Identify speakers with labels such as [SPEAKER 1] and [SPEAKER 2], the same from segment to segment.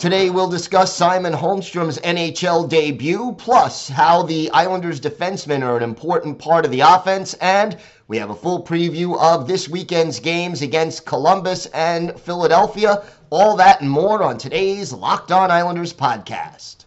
[SPEAKER 1] Today we'll discuss Simon Holmstrom's NHL debut, plus how the Islanders defensemen are an important part of the offense, and we have a full preview of this weekend's games against Columbus and Philadelphia. All that and more on today's Locked On Islanders podcast.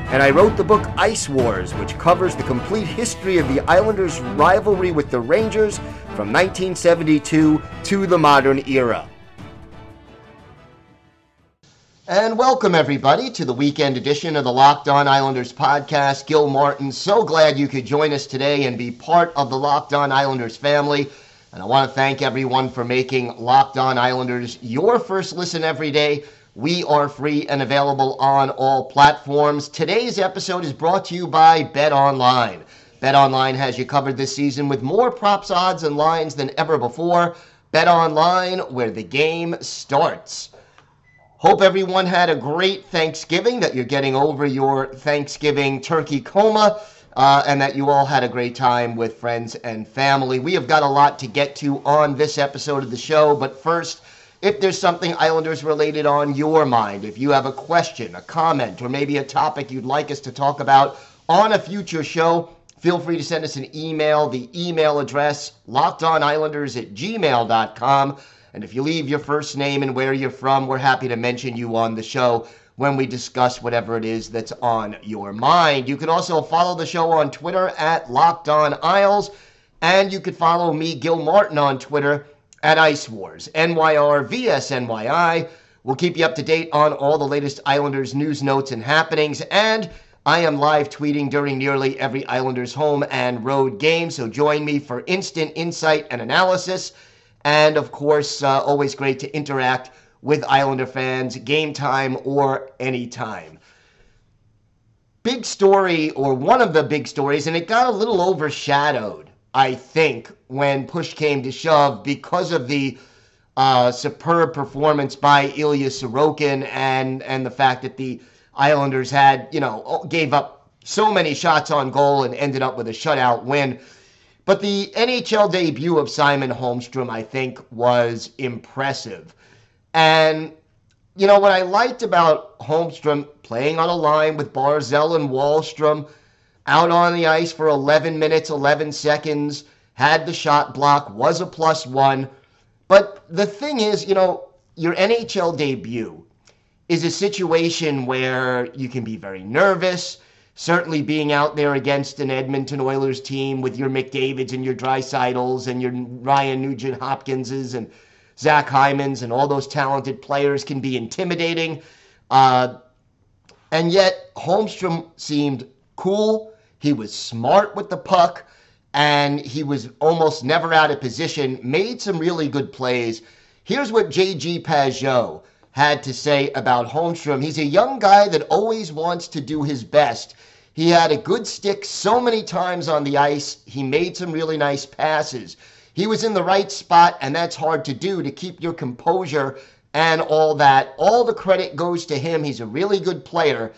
[SPEAKER 1] and I wrote the book Ice Wars, which covers the complete history of the Islanders' rivalry with the Rangers from 1972 to the modern era. And welcome, everybody, to the weekend edition of the Locked On Islanders podcast. Gil Martin, so glad you could join us today and be part of the Locked On Islanders family. And I want to thank everyone for making Locked On Islanders your first listen every day. We are free and available on all platforms. Today's episode is brought to you by Bet Online. Bet Online has you covered this season with more props, odds, and lines than ever before. Bet Online, where the game starts. Hope everyone had a great Thanksgiving, that you're getting over your Thanksgiving turkey coma, uh, and that you all had a great time with friends and family. We have got a lot to get to on this episode of the show, but first, if there's something Islanders related on your mind, if you have a question, a comment, or maybe a topic you'd like us to talk about on a future show, feel free to send us an email. The email address, lockedonislanders at gmail.com. And if you leave your first name and where you're from, we're happy to mention you on the show when we discuss whatever it is that's on your mind. You can also follow the show on Twitter at Locked On Isles, and you can follow me, Gil Martin, on Twitter at Ice Wars, nyr NYRVSNYI. We'll keep you up to date on all the latest Islanders news, notes, and happenings. And I am live tweeting during nearly every Islanders home and road game, so join me for instant insight and analysis. And of course, uh, always great to interact with Islander fans, game time or anytime. Big story, or one of the big stories, and it got a little overshadowed, I think, when push came to shove because of the uh, superb performance by Ilya Sorokin and and the fact that the Islanders had, you know, gave up so many shots on goal and ended up with a shutout win. But the NHL debut of Simon Holmstrom, I think, was impressive. And, you know, what I liked about Holmstrom playing on a line with Barzal and Wahlstrom out on the ice for 11 minutes, 11 seconds, had the shot block, was a plus one. But the thing is, you know, your NHL debut is a situation where you can be very nervous certainly being out there against an Edmonton Oilers team with your McDavids and your Draisaitl's and your Ryan Nugent Hopkinses and Zach Hymans and all those talented players can be intimidating. Uh, and yet, Holmstrom seemed cool. He was smart with the puck, and he was almost never out of position, made some really good plays. Here's what J.G. Pageau had to say about Holmstrom. He's a young guy that always wants to do his best. He had a good stick so many times on the ice. He made some really nice passes. He was in the right spot, and that's hard to do to keep your composure and all that. All the credit goes to him. He's a really good player.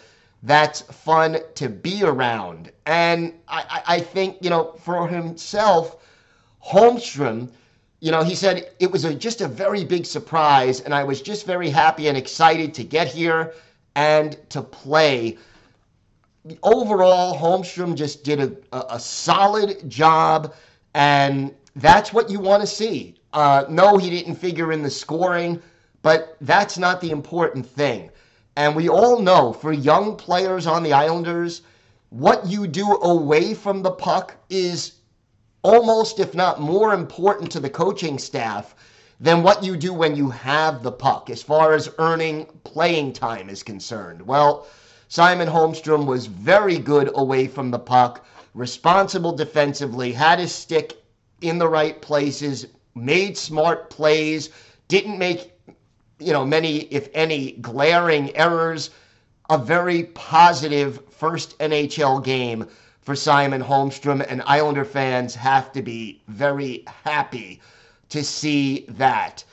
[SPEAKER 1] That's fun to be around. And I, I think, you know, for himself, Holmstrom you know, he said it was a, just a very big surprise, and I was just very happy and excited to get here and to play. Overall, Holmstrom just did a, a, solid job, and that's what you want to see. Uh, no, he didn't figure in the scoring, but that's not the important thing. And we all know for young players on the Islanders, what you do away from the puck is almost, if not more important to the coaching staff than what you do when you have the puck as far as earning playing time is concerned. Well, Simon Holmstrom was very good away from the puck, responsible defensively, had his stick in the right places, made smart plays, didn't make you know many if any glaring errors. A very positive first NHL game for Simon Holmstrom, and Islander fans have to be very happy to see that.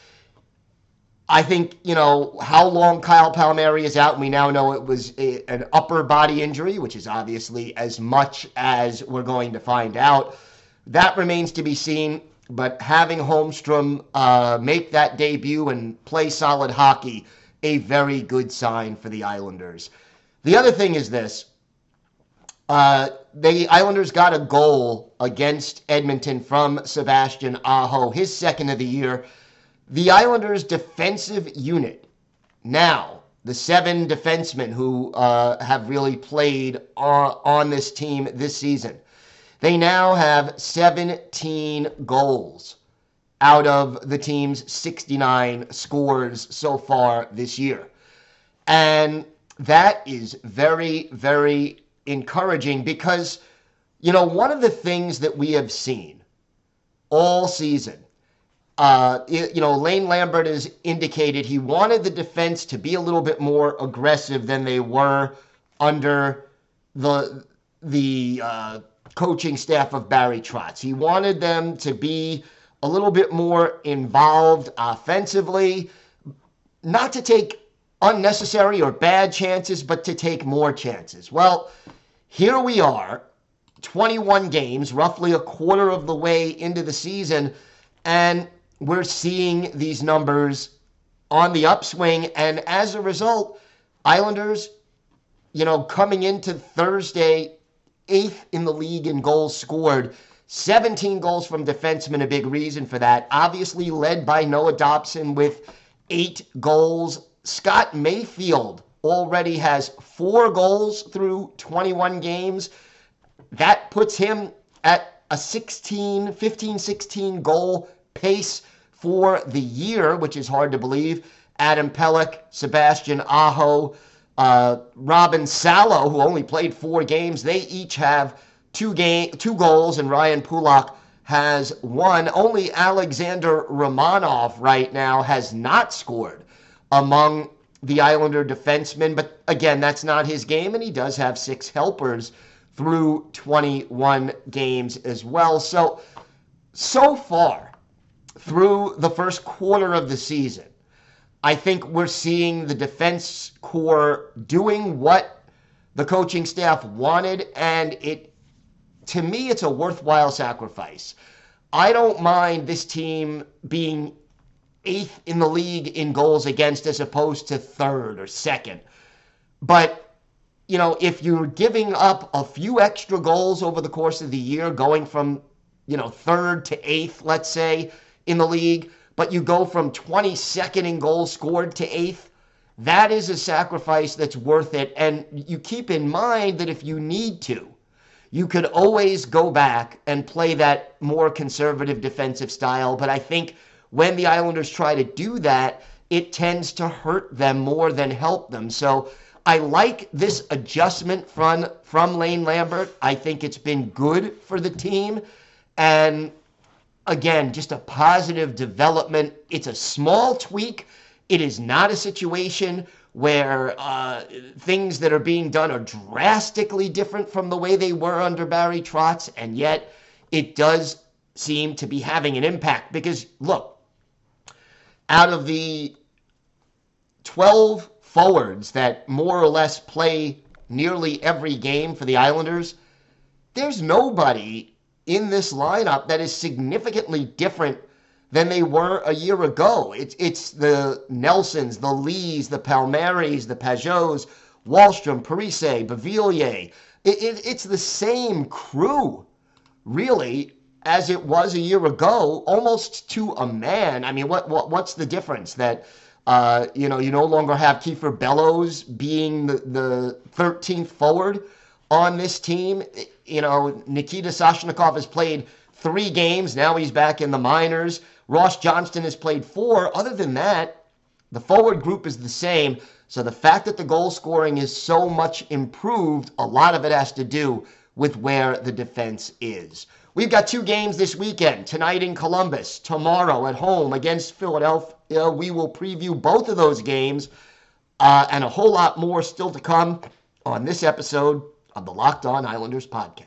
[SPEAKER 1] I think, you know, how long Kyle Palmieri is out, we now know it was a, an upper body injury, which is obviously as much as we're going to find out. That remains to be seen, but having Holmstrom uh, make that debut and play solid hockey, a very good sign for the Islanders. The other thing is this uh, the Islanders got a goal against Edmonton from Sebastian Aho, his second of the year. The Islanders' defensive unit now, the seven defensemen who uh, have really played on, on this team this season, they now have 17 goals out of the team's 69 scores so far this year. And that is very, very encouraging because, you know, one of the things that we have seen all season, uh, you know, Lane Lambert has indicated he wanted the defense to be a little bit more aggressive than they were under the the uh, coaching staff of Barry Trotz. He wanted them to be a little bit more involved offensively, not to take unnecessary or bad chances, but to take more chances. Well, here we are, 21 games, roughly a quarter of the way into the season, and we're seeing these numbers on the upswing. And as a result, Islanders, you know, coming into Thursday, eighth in the league in goals scored. 17 goals from defensemen, a big reason for that. Obviously, led by Noah Dobson with eight goals. Scott Mayfield already has four goals through 21 games. That puts him at a 16, 15, 16 goal pace for the year, which is hard to believe. Adam Pelech, Sebastian Aho, uh, Robin Salo, who only played four games, they each have two game, two goals, and Ryan Pulock has one. Only Alexander Romanov right now has not scored among the Islander defenseman. But again, that's not his game, and he does have six helpers through 21 games as well. So, so far through the first quarter of the season, I think we're seeing the defense core doing what the coaching staff wanted, and it, to me, it's a worthwhile sacrifice. I don't mind this team being eighth in the league in goals against as opposed to third or second. But, you know, if you're giving up a few extra goals over the course of the year, going from, you know, third to eighth, let's say, in the league, but you go from 22nd in goals scored to eighth, that is a sacrifice that's worth it. And you keep in mind that if you need to, you could always go back and play that more conservative defensive style. But I think when the Islanders try to do that, it tends to hurt them more than help them. So I like this adjustment from from Lane Lambert. I think it's been good for the team. And again, just a positive development. It's a small tweak. It is not a situation where uh, things that are being done are drastically different from the way they were under Barry Trotz, and yet it does seem to be having an impact. Because look, out of the 12 forwards that more or less play nearly every game for the Islanders, there's nobody in this lineup that is significantly different than they were a year ago. It's it's the Nelsons, the Lees, the Palmieris, the Pageaus, Wahlstrom, Parise, Beauvillier. It, it, it's the same crew, really, as it was a year ago, almost to a man. I mean, what, what what's the difference that uh, you know you no longer have Kiefer Bellows being the, the 13th forward on this team? You know, Nikita Soshnikov has played three games. Now he's back in the minors. Ross Johnston has played four. Other than that, the forward group is the same. So the fact that the goal scoring is so much improved, a lot of it has to do with where the defense is. We've got two games this weekend tonight in Columbus, tomorrow at home against Philadelphia. We will preview both of those games uh, and a whole lot more still to come on this episode of the Locked On Islanders podcast.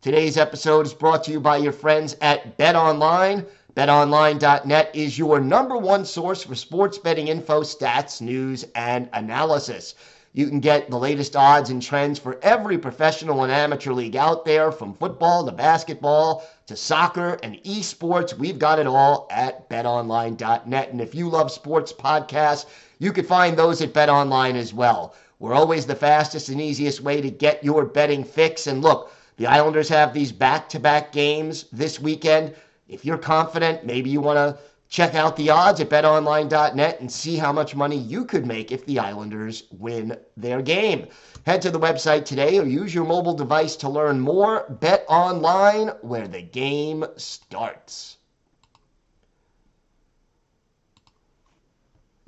[SPEAKER 1] Today's episode is brought to you by your friends at Bet Online. BetOnline.net is your number one source for sports betting info, stats, news, and analysis. You can get the latest odds and trends for every professional and amateur league out there, from football to basketball to soccer and esports. We've got it all at betonline.net. And if you love sports podcasts, you can find those at BetOnline as well. We're always the fastest and easiest way to get your betting fix. And look, the Islanders have these back to back games this weekend. If you're confident, maybe you want to check out the odds at betonline.net and see how much money you could make if the Islanders win their game. Head to the website today or use your mobile device to learn more. Bet online where the game starts.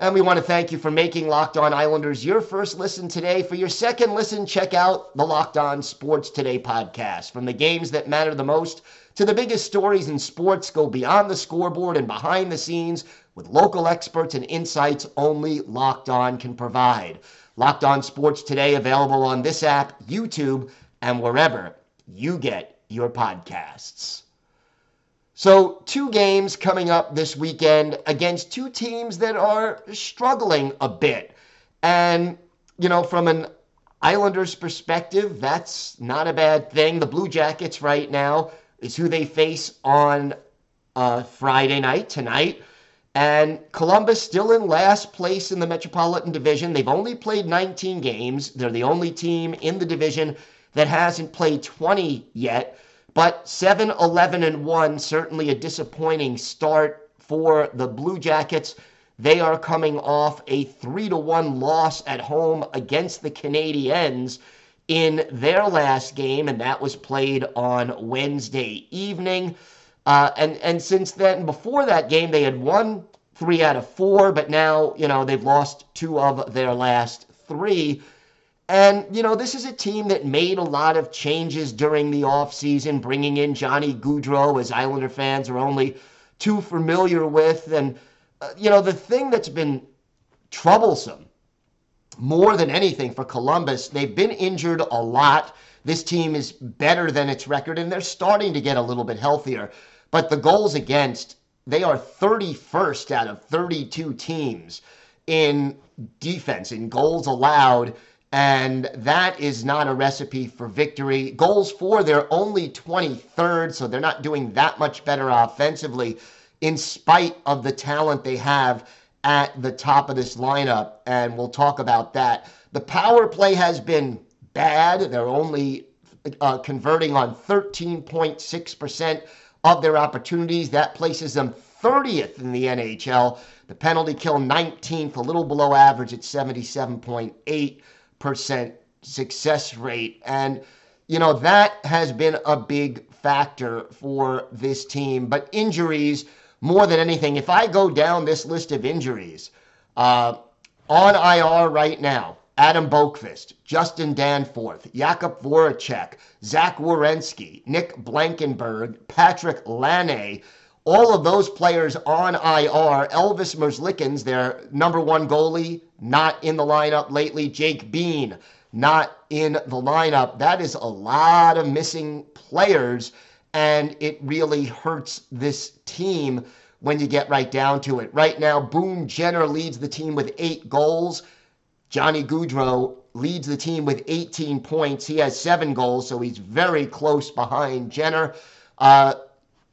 [SPEAKER 1] And we want to thank you for making Locked On Islanders your first listen today. For your second listen, check out the Locked On Sports Today podcast. From the games that matter the most to the biggest stories in sports, go beyond the scoreboard and behind the scenes with local experts and insights only Locked On can provide. Locked On Sports Today available on this app, YouTube, and wherever you get your podcasts. So, two games coming up this weekend against two teams that are struggling a bit. And, you know, from an Islanders perspective, that's not a bad thing. The Blue Jackets right now is who they face on uh, Friday night, tonight. And Columbus still in last place in the Metropolitan Division. They've only played 19 games. They're the only team in the division that hasn't played 20 yet. But 7 11 and 1, certainly a disappointing start for the Blue Jackets. They are coming off a 3 to 1 loss at home against the Canadiens in their last game, and that was played on Wednesday evening. Uh, and, and since then, before that game, they had won three out of four, but now, you know, they've lost two of their last three. And, you know, this is a team that made a lot of changes during the offseason, bringing in Johnny Gaudreau, as Islander fans are only too familiar with. And, uh, you know, the thing that's been troublesome more than anything for Columbus, they've been injured a lot. This team is better than its record, and they're starting to get a little bit healthier. But the goals against, they are 31st out of 32 teams in defense, in goals allowed and that is not a recipe for victory. Goals for, they're only 23rd, so they're not doing that much better offensively in spite of the talent they have at the top of this lineup, and we'll talk about that. The power play has been bad. They're only uh, converting on 13.6% of their opportunities. That places them 30th in the NHL. The penalty kill 19th, a little below average at 77.8 percent success rate. And, you know, that has been a big factor for this team. But injuries, more than anything, if I go down this list of injuries, uh, on IR right now, Adam Boqvist, Justin Danforth, Jakub Voracek, Zach Werenski, Nick Blankenburg, Patrick Laine, all of those players on IR. Elvis Merzlikins, their number one goalie, not in the lineup lately. Jake Bean, not in the lineup. That is a lot of missing players, and it really hurts this team when you get right down to it. Right now, Boone Jenner leads the team with eight goals. Johnny Gaudreau leads the team with 18 points. He has seven goals, so he's very close behind Jenner. Uh,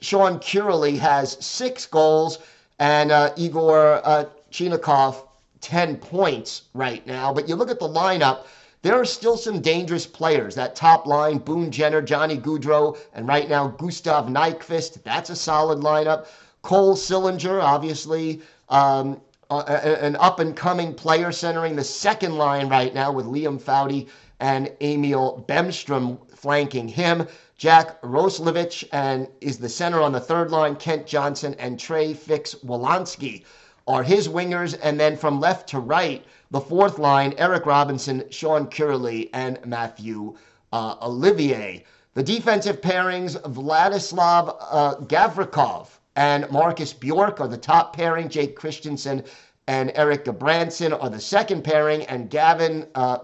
[SPEAKER 1] Sean Kuraly has six goals, and uh, Igor uh, Chinakhov 10 points right now. But you look at the lineup, there are still some dangerous players. That top line, Boone Jenner, Johnny Gaudreau, and right now Gustav Nyquist. That's a solid lineup. Cole Sillinger, obviously, um, uh, an up and coming player centering the second line right now with Liam Foudy and Emil Bemstrom flanking him. Jack Roslovic and is the center on the third line. Kent Johnson and Trey Fix Wolansky are his wingers. And then from left to right, the fourth line, Eric Robinson, Sean Kuraly, and Matthew uh, Olivier. The defensive pairings, Vladislav uh, Gavrikov and Marcus Bjork are the top pairing. Jake Christiansen and Eric Gudbranson are the second pairing, and Gavin uh,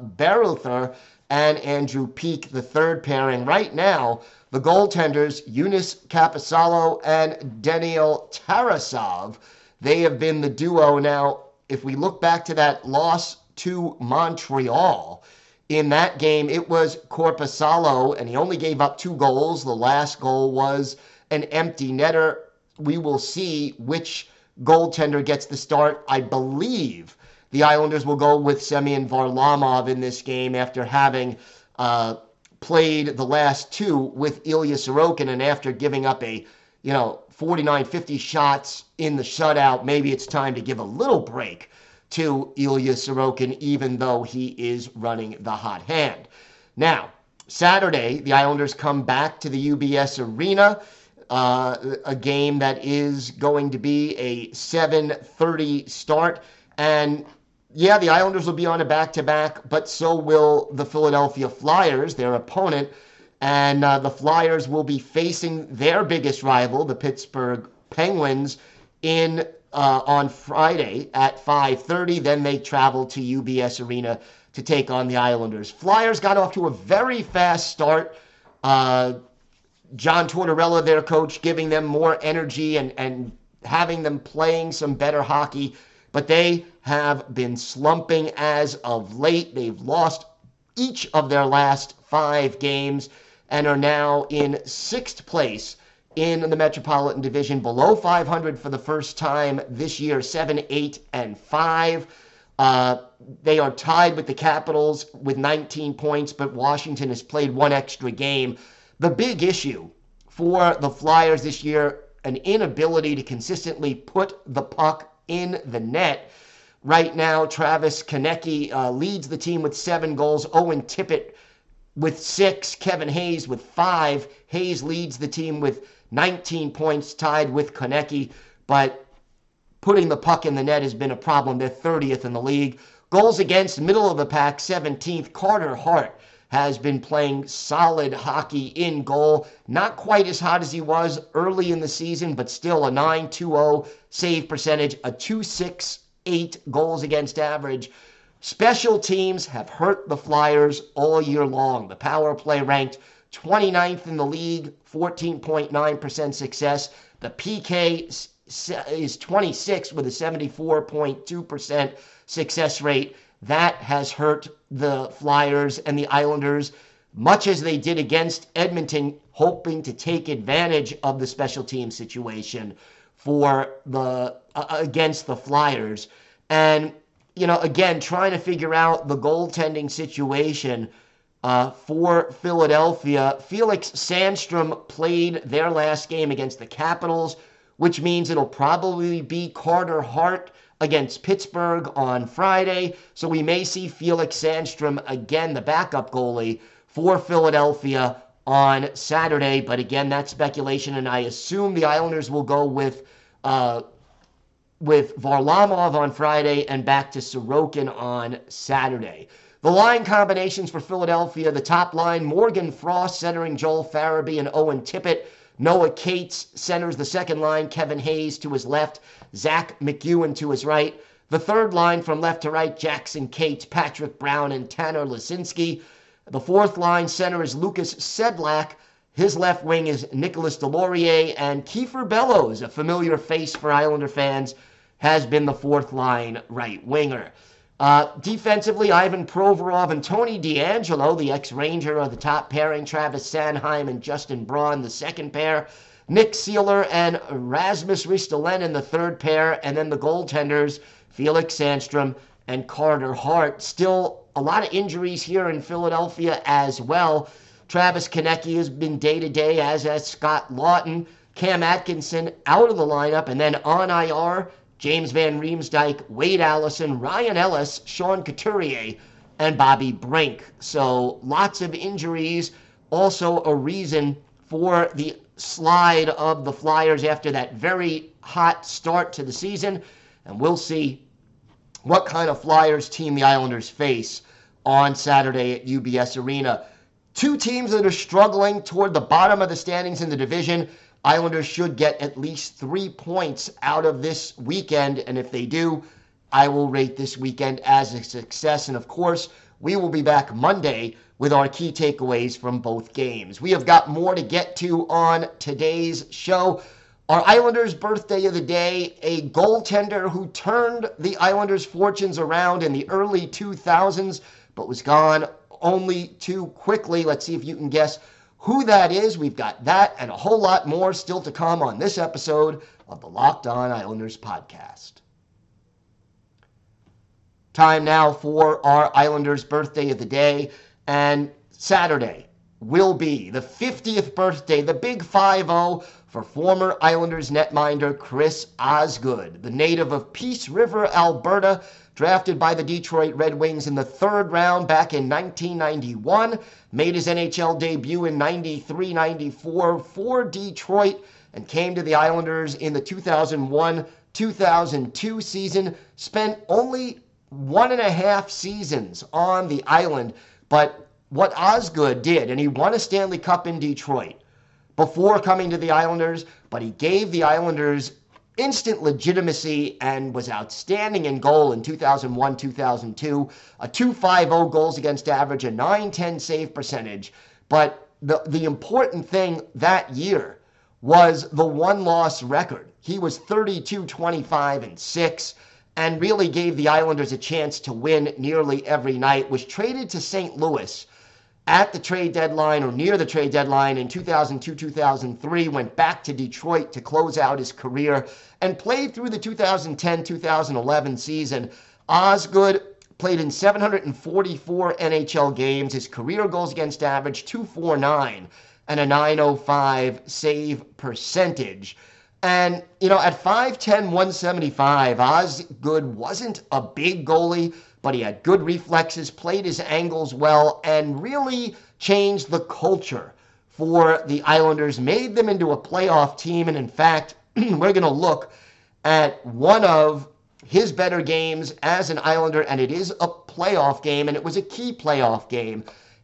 [SPEAKER 1] and Andrew Peeke, the third pairing. Right now, the goaltenders, Joonas Korpisalo and Daniel Tarasov, they have been the duo. Now, if we look back to that loss to Montreal, in that game, it was Korpisalo, and he only gave up two goals. The last goal was an empty netter. We will see which goaltender gets the start. I believe the Islanders will go with Semyon Varlamov in this game after having uh, played the last two with Ilya Sorokin and after giving up a, you know, 49 50 shots in the shutout. Maybe it's time to give a little break to Ilya Sorokin, even though he is running the hot hand. Now, Saturday, the Islanders come back to the UBS Arena. Uh, a game that is going to be a 7:30 start, and yeah, the Islanders will be on a back to back, but so will the Philadelphia Flyers, their opponent. And uh, the Flyers will be facing their biggest rival, the Pittsburgh Penguins, in uh, on Friday at 5:30. Then they travel to UBS Arena to take on the Islanders. Flyers got off to a very fast start. Uh, John Tortorella, their coach, giving them more energy and, and having them playing some better hockey but they have been slumping as of late. They've lost each of their last five games and are now in sixth place in the Metropolitan Division, below 500 for the first time this year, 7, 8, and 5. Uh, they are tied with the Capitals with 19 points, but Washington has played one extra game. The big issue for the Flyers this year, an inability to consistently put the puck in the net. Right now, Travis Konecny uh, leads the team with seven goals. Owen Tippett with six. Kevin Hayes with five. Hayes leads the team with 19 points, tied with Konecny. But putting the puck in the net has been a problem. They're 30th in the league. Goals against, middle of the pack, 17th. Carter Hart has been playing solid hockey in goal. Not quite as hot as he was early in the season, but still a 9-2-0 save percentage, a 2-6-8 goals against average. Special teams have hurt the Flyers all year long. The power play ranked 29th in the league, 14.9% success. The PK is 26 with a 74.2% success rate. That has hurt the Flyers and the Islanders much as they did against Edmonton, hoping to take advantage of the special team situation for the uh, against the Flyers. And you know, again, trying to figure out the goaltending situation uh, for Philadelphia. Felix Sandstrom played their last game against the Capitals, which means it'll probably be Carter Hart against Pittsburgh on Friday. So we may see Felix Sandstrom again, the backup goalie for Philadelphia on Saturday. But again, that's speculation, and I assume the Islanders will go with uh, with Varlamov on Friday and back to Sorokin on Saturday. The line combinations for Philadelphia, the top line, Morgan Frost centering Joel Farabee and Owen Tippett. Noah Cates centers the second line, Kevin Hayes to his left, Zack MacEwen to his right. The third line from left to right, Jackson Cates, Patrick Brown, and Tanner Laczynski. The fourth line center is Lucas Sedlak. His left wing is Nicholas Deslauriers, and Kiefer Bellows, a familiar face for Islander fans, has been the fourth line right winger. Uh, defensively, Ivan Provorov and Tony DeAngelo, the ex-Ranger, are the top pairing. Travis Sanheim and Justin Braun, the second pair. Nick Seeler and Rasmus Ristolainen, in the third pair. And then the goaltenders, Felix Sandstrom and Carter Hart. Still a lot of injuries here in Philadelphia as well. Travis Konecny has been day to day, as has Scott Laughton. Cam Atkinson out of the lineup, and then on IR, James Van Riemsdyk, Wade Allison, Ryan Ellis, Sean Couturier, and Bobby Brink. So lots of injuries also a reason for the slide of the Flyers after that very hot start to the season. And we'll see what kind of Flyers team the Islanders face on Saturday at UBS Arena. Two teams that are struggling toward the bottom of the standings in the division. Islanders should get at least three points out of this weekend. And if they do, I will rate this weekend as a success. And of course, we will be back Monday with our key takeaways from both games. We have got more to get to on today's show. Our Islanders' birthday of the day, a goaltender who turned the Islanders' fortunes around in the early 2000s, but was gone only too quickly. Let's see if you can guess who that is. We've got that and a whole lot more still to come on this episode of the Locked On Islanders podcast. Time now for our Islanders' birthday of the day. And Saturday will be the 50th birthday, the big 5 0 for former Islanders netminder Chris Osgood, the native of Peace River, Alberta, drafted by the Detroit Red Wings in the third round back in 1991, made his NHL debut in 93 94 for Detroit, and came to the Islanders in the 2001 2002 season, spent only one and a half seasons on the island but what Osgood did, and he won a Stanley Cup in Detroit before coming to the Islanders, but he gave the Islanders instant legitimacy and was outstanding in goal in 2001 2002. A 250 goals against average, a 910 save percentage. But the, the important thing that year was the one loss record. He was 32 25 and 6 and really gave the Islanders a chance to win nearly every night, was traded to St. Louis at the trade deadline or near the trade deadline in 2002 2003, went back to Detroit to close out his career, and played through the 2010 2011 season. Osgood played in 744 NHL games. His career goals against average 249 and a 905 save percentage. And, you know, at 5'10, 175, Osgood wasn't a big goalie, but he had good reflexes, played his angles well, and really changed the culture for the Islanders, made them into a playoff team. And in fact, we're going to look at one of his better games as an Islander, and it is a playoff game, and it was a key playoff game.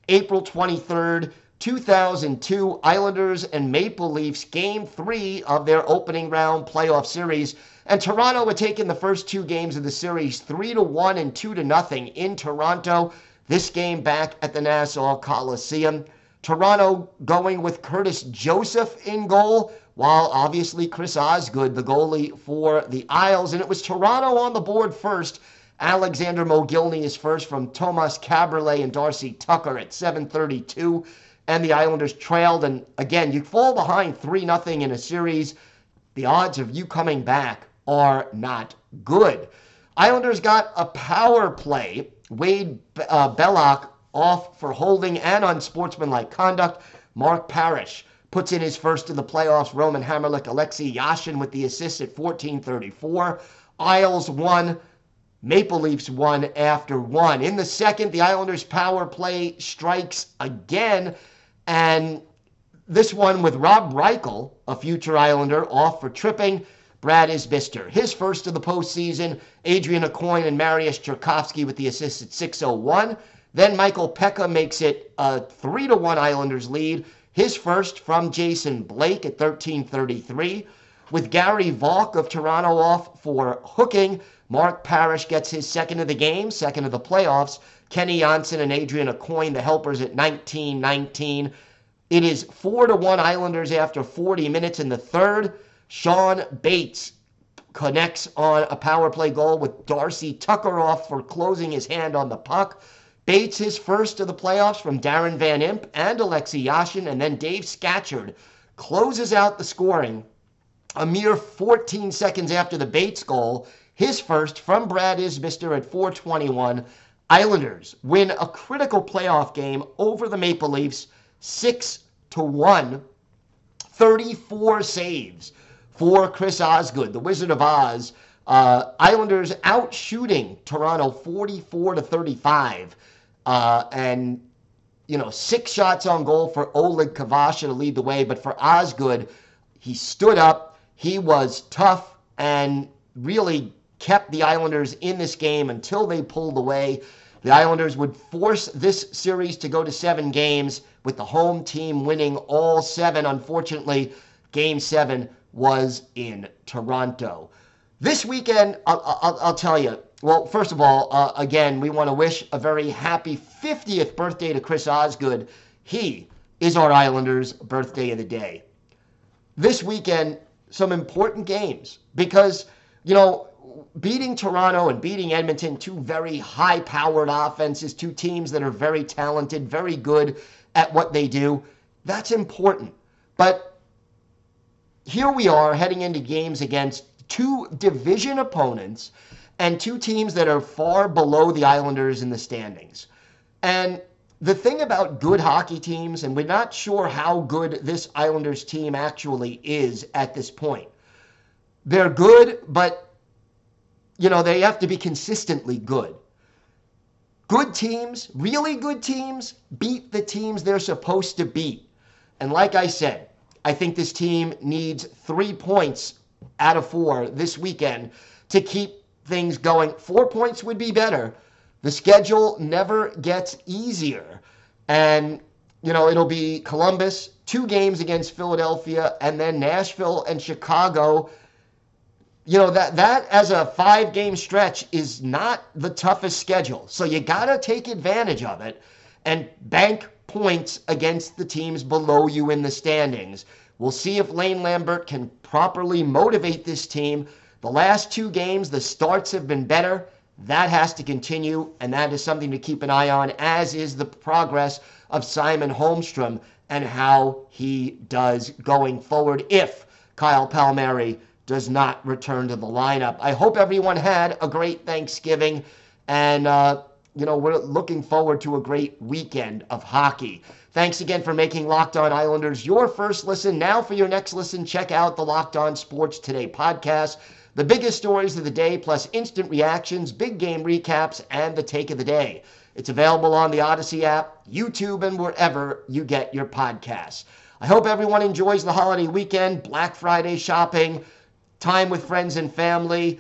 [SPEAKER 1] April 23rd, 2002 Islanders and Maple Leafs game three of their opening round playoff series. And Toronto had taken the first two games of the series three to one and two to nothing in Toronto. This game back at the Nassau Coliseum. Toronto going with Curtis Joseph in goal, while obviously Chris Osgood, the goalie for the Isles. And it was Toronto on the board first. Alexander Mogilny is first from Tomas Kaberle and Darcy Tucker at 732 and the Islanders trailed. And again, you fall behind 3 0 in a series, the odds of you coming back are not good. Islanders got a power play. Wade uh, Belak off for holding and unsportsmanlike conduct. Mark Parrish puts in his first of the playoffs. Roman Hamrlik, Alexei Yashin with the assist at 14:34. Isles won. Maple Leafs won after one. In the second, the Islanders' power play strikes again and this one with Rob Reichel, a future Islander, off for tripping. Brad Isbister, his first of the postseason. Adrian Aucoin and Mariusz Czerkawski with the assist at 601. Then Michael Peca makes it a 3 to 1 Islanders lead. His first from Jason Blake at 1333. With Gary Valk of Toronto off for hooking, Mark Parrish gets his second of the game, second of the playoffs. Kenny Jonsson and Adrian Aucoin, the helpers at 19 19. It is 4 to 1 Islanders after 40 minutes in the third. Sean Bates connects on a power play goal with Darcy Tucker off for closing his hand on the puck. Bates his first of the playoffs from Darren Van Impe and Alexi Yashin, and then Dave Scatchard closes out the scoring a mere 14 seconds after the Bates goal. His first from Brad Isbister at 421 Islanders win a critical playoff game over the Maple Leafs 6 to 1. 34 saves for Chris Osgood, the Wizard of Oz. Uh, Islanders out shooting Toronto 44 to 35. Uh, and you know, six shots on goal for Oleg Kvasha to lead the way, but for Osgood, he stood up, he was tough, and really kept the Islanders in this game until they pulled away. The Islanders would force this series to go to seven games, with the home team winning all seven. Unfortunately, game seven was in Toronto. This weekend, I'll, I'll, I'll tell you, well, first of all, uh, again, we want to wish a very happy 50th birthday to Chris Osgood. He is our Islanders' birthday of the day. This weekend, some important games because, you know, beating Toronto and beating Edmonton, two very high powered offenses, two teams that are very talented, very good at what they do, that's important. But here we are heading into games against two division opponents and two teams that are far below the Islanders in the standings. And the thing about good hockey teams, and we're not sure how good this Islanders team actually is at this point. They're good, but you know, they have to be consistently good. Good teams, really good teams, beat the teams they're supposed to beat. And like I said, I think this team needs three points out of four this weekend to keep things going. Four points would be better. The schedule never gets easier. And, you know, it'll be Columbus, two games against Philadelphia, and then Nashville and Chicago. You know, that, that as a five game stretch is not the toughest schedule. So you got to take advantage of it and bank points against the teams below you in the standings. We'll see if Lane Lambert can properly motivate this team the last two games, the starts have been better. That has to continue, and that is something to keep an eye on, as is the progress of Simon Holmstrom and how he does going forward if Kyle Palmieri does not return to the lineup. I hope everyone had a great Thanksgiving, and uh, you know we're looking forward to a great weekend of hockey. Thanks again for making Locked On Islanders your first listen. Now for your next listen, check out the Locked On Sports Today podcast. The biggest stories of the day, plus instant reactions, big game recaps, and the take of the day. It's available on the Odyssey app, YouTube, and wherever you get your podcasts. I hope everyone enjoys the holiday weekend, Black Friday shopping, time with friends and family,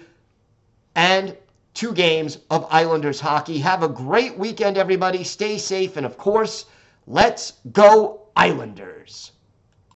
[SPEAKER 1] and two games of Islanders hockey. Have a great weekend, everybody. Stay safe, and of course, let's go, Islanders.